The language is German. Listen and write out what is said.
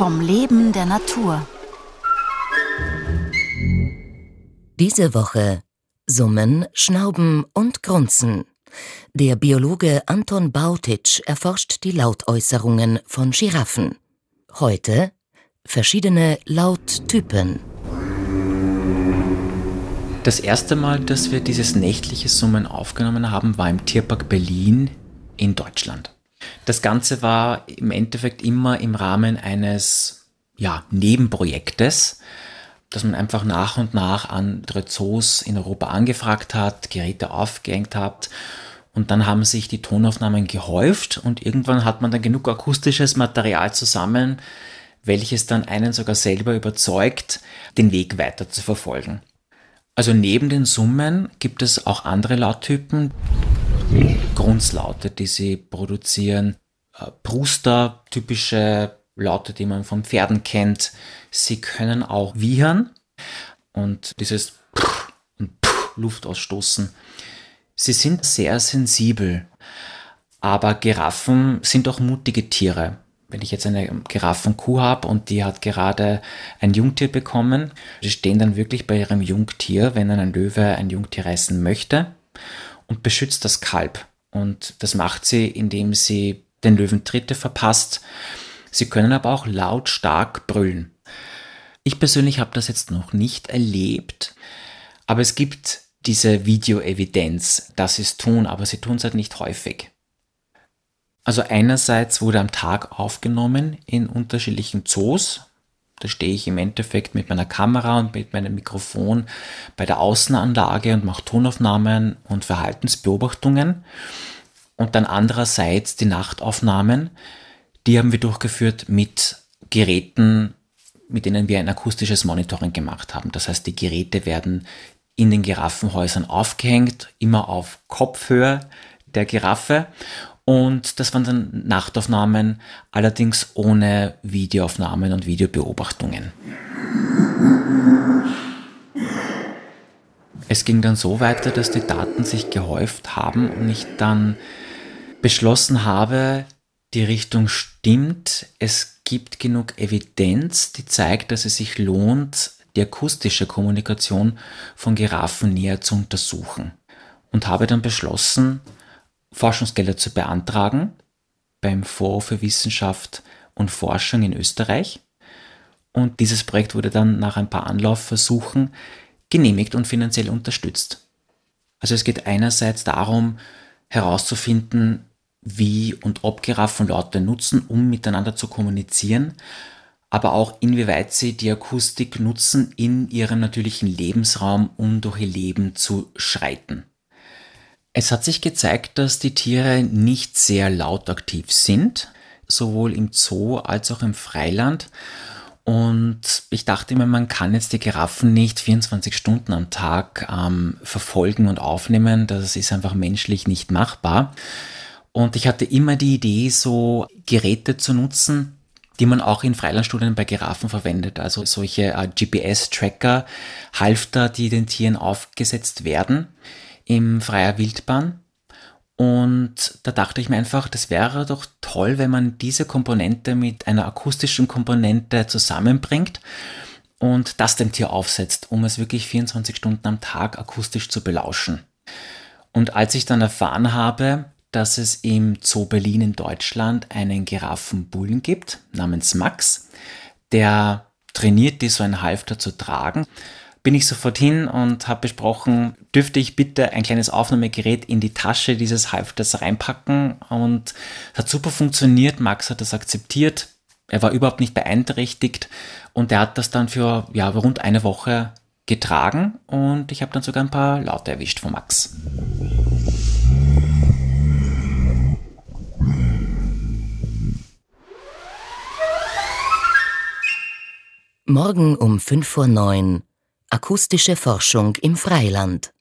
vom Leben der Natur. Diese Woche Summen, Schnauben und Grunzen. Der Biologe Anton Bautitsch erforscht die Lautäußerungen von Giraffen. Heute verschiedene Lauttypen. Das erste Mal, dass wir dieses nächtliche Summen aufgenommen haben, war im Tierpark Berlin in Deutschland. Das Ganze war im Endeffekt immer im Rahmen eines ja, Nebenprojektes, dass man einfach nach und nach andere Zoos in Europa angefragt hat, Geräte aufgehängt hat und dann haben sich die Tonaufnahmen gehäuft und irgendwann hat man dann genug akustisches Material zusammen, welches dann einen sogar selber überzeugt, den Weg weiter zu verfolgen. Also neben den Summen gibt es auch andere Lauttypen, Grunzlaute, die sie produzieren, äh, Pruster, typische Laute, die man von Pferden kennt. Sie können auch wiehern und dieses und Luft ausstoßen. Sie sind sehr sensibel, aber Giraffen sind auch mutige Tiere. Wenn ich jetzt eine Giraffenkuh habe und die hat gerade ein Jungtier bekommen, die stehen dann wirklich bei ihrem Jungtier, wenn ein Löwe ein Jungtier reißen möchte und beschützt das Kalb. Und das macht sie, indem sie den Löwen Tritte verpasst. Sie können aber auch lautstark brüllen. Ich persönlich habe das jetzt noch nicht erlebt, aber es gibt diese Videoevidenz, dass sie es tun, aber sie tun es halt nicht häufig. Also einerseits wurde am Tag aufgenommen in unterschiedlichen Zoos. Da stehe ich im Endeffekt mit meiner Kamera und mit meinem Mikrofon bei der Außenanlage und mache Tonaufnahmen und Verhaltensbeobachtungen. Und dann andererseits die Nachtaufnahmen, die haben wir durchgeführt mit Geräten, mit denen wir ein akustisches Monitoring gemacht haben. Das heißt, die Geräte werden in den Giraffenhäusern aufgehängt, immer auf Kopfhöhe der Giraffe. Und das waren dann Nachtaufnahmen, allerdings ohne Videoaufnahmen und Videobeobachtungen. Es ging dann so weiter, dass die Daten sich gehäuft haben und ich dann beschlossen habe, die Richtung stimmt. Es gibt genug Evidenz, die zeigt, dass es sich lohnt, die akustische Kommunikation von Giraffen näher zu untersuchen. Und habe dann beschlossen, Forschungsgelder zu beantragen beim Fonds für Wissenschaft und Forschung in Österreich. Und dieses Projekt wurde dann nach ein paar Anlaufversuchen genehmigt und finanziell unterstützt. Also es geht einerseits darum, herauszufinden, wie und ob Giraffen Laute nutzen, um miteinander zu kommunizieren, aber auch inwieweit sie die Akustik nutzen in ihrem natürlichen Lebensraum, um durch ihr Leben zu schreiten. Es hat sich gezeigt, dass die Tiere nicht sehr lautaktiv sind, sowohl im Zoo als auch im Freiland. Und ich dachte mir, man kann jetzt die Giraffen nicht 24 Stunden am Tag ähm, verfolgen und aufnehmen. Das ist einfach menschlich nicht machbar. Und ich hatte immer die Idee, so Geräte zu nutzen, die man auch in Freilandstudien bei Giraffen verwendet. Also solche äh, GPS-Tracker, Halfter, die den Tieren aufgesetzt werden im freier Wildbahn. Und da dachte ich mir einfach, das wäre doch toll, wenn man diese Komponente mit einer akustischen Komponente zusammenbringt und das dem Tier aufsetzt, um es wirklich 24 Stunden am Tag akustisch zu belauschen. Und als ich dann erfahren habe, dass es im Zoo Berlin in Deutschland einen Giraffenbullen gibt, namens Max, der trainiert, die so ein Halfter zu tragen, bin ich sofort hin und habe besprochen, dürfte ich bitte ein kleines Aufnahmegerät in die Tasche dieses Halfters reinpacken und es hat super funktioniert. Max hat das akzeptiert. Er war überhaupt nicht beeinträchtigt und er hat das dann für ja, rund eine Woche getragen und ich habe dann sogar ein paar Laute erwischt von Max. Morgen um 5.09 Uhr Akustische Forschung im Freiland.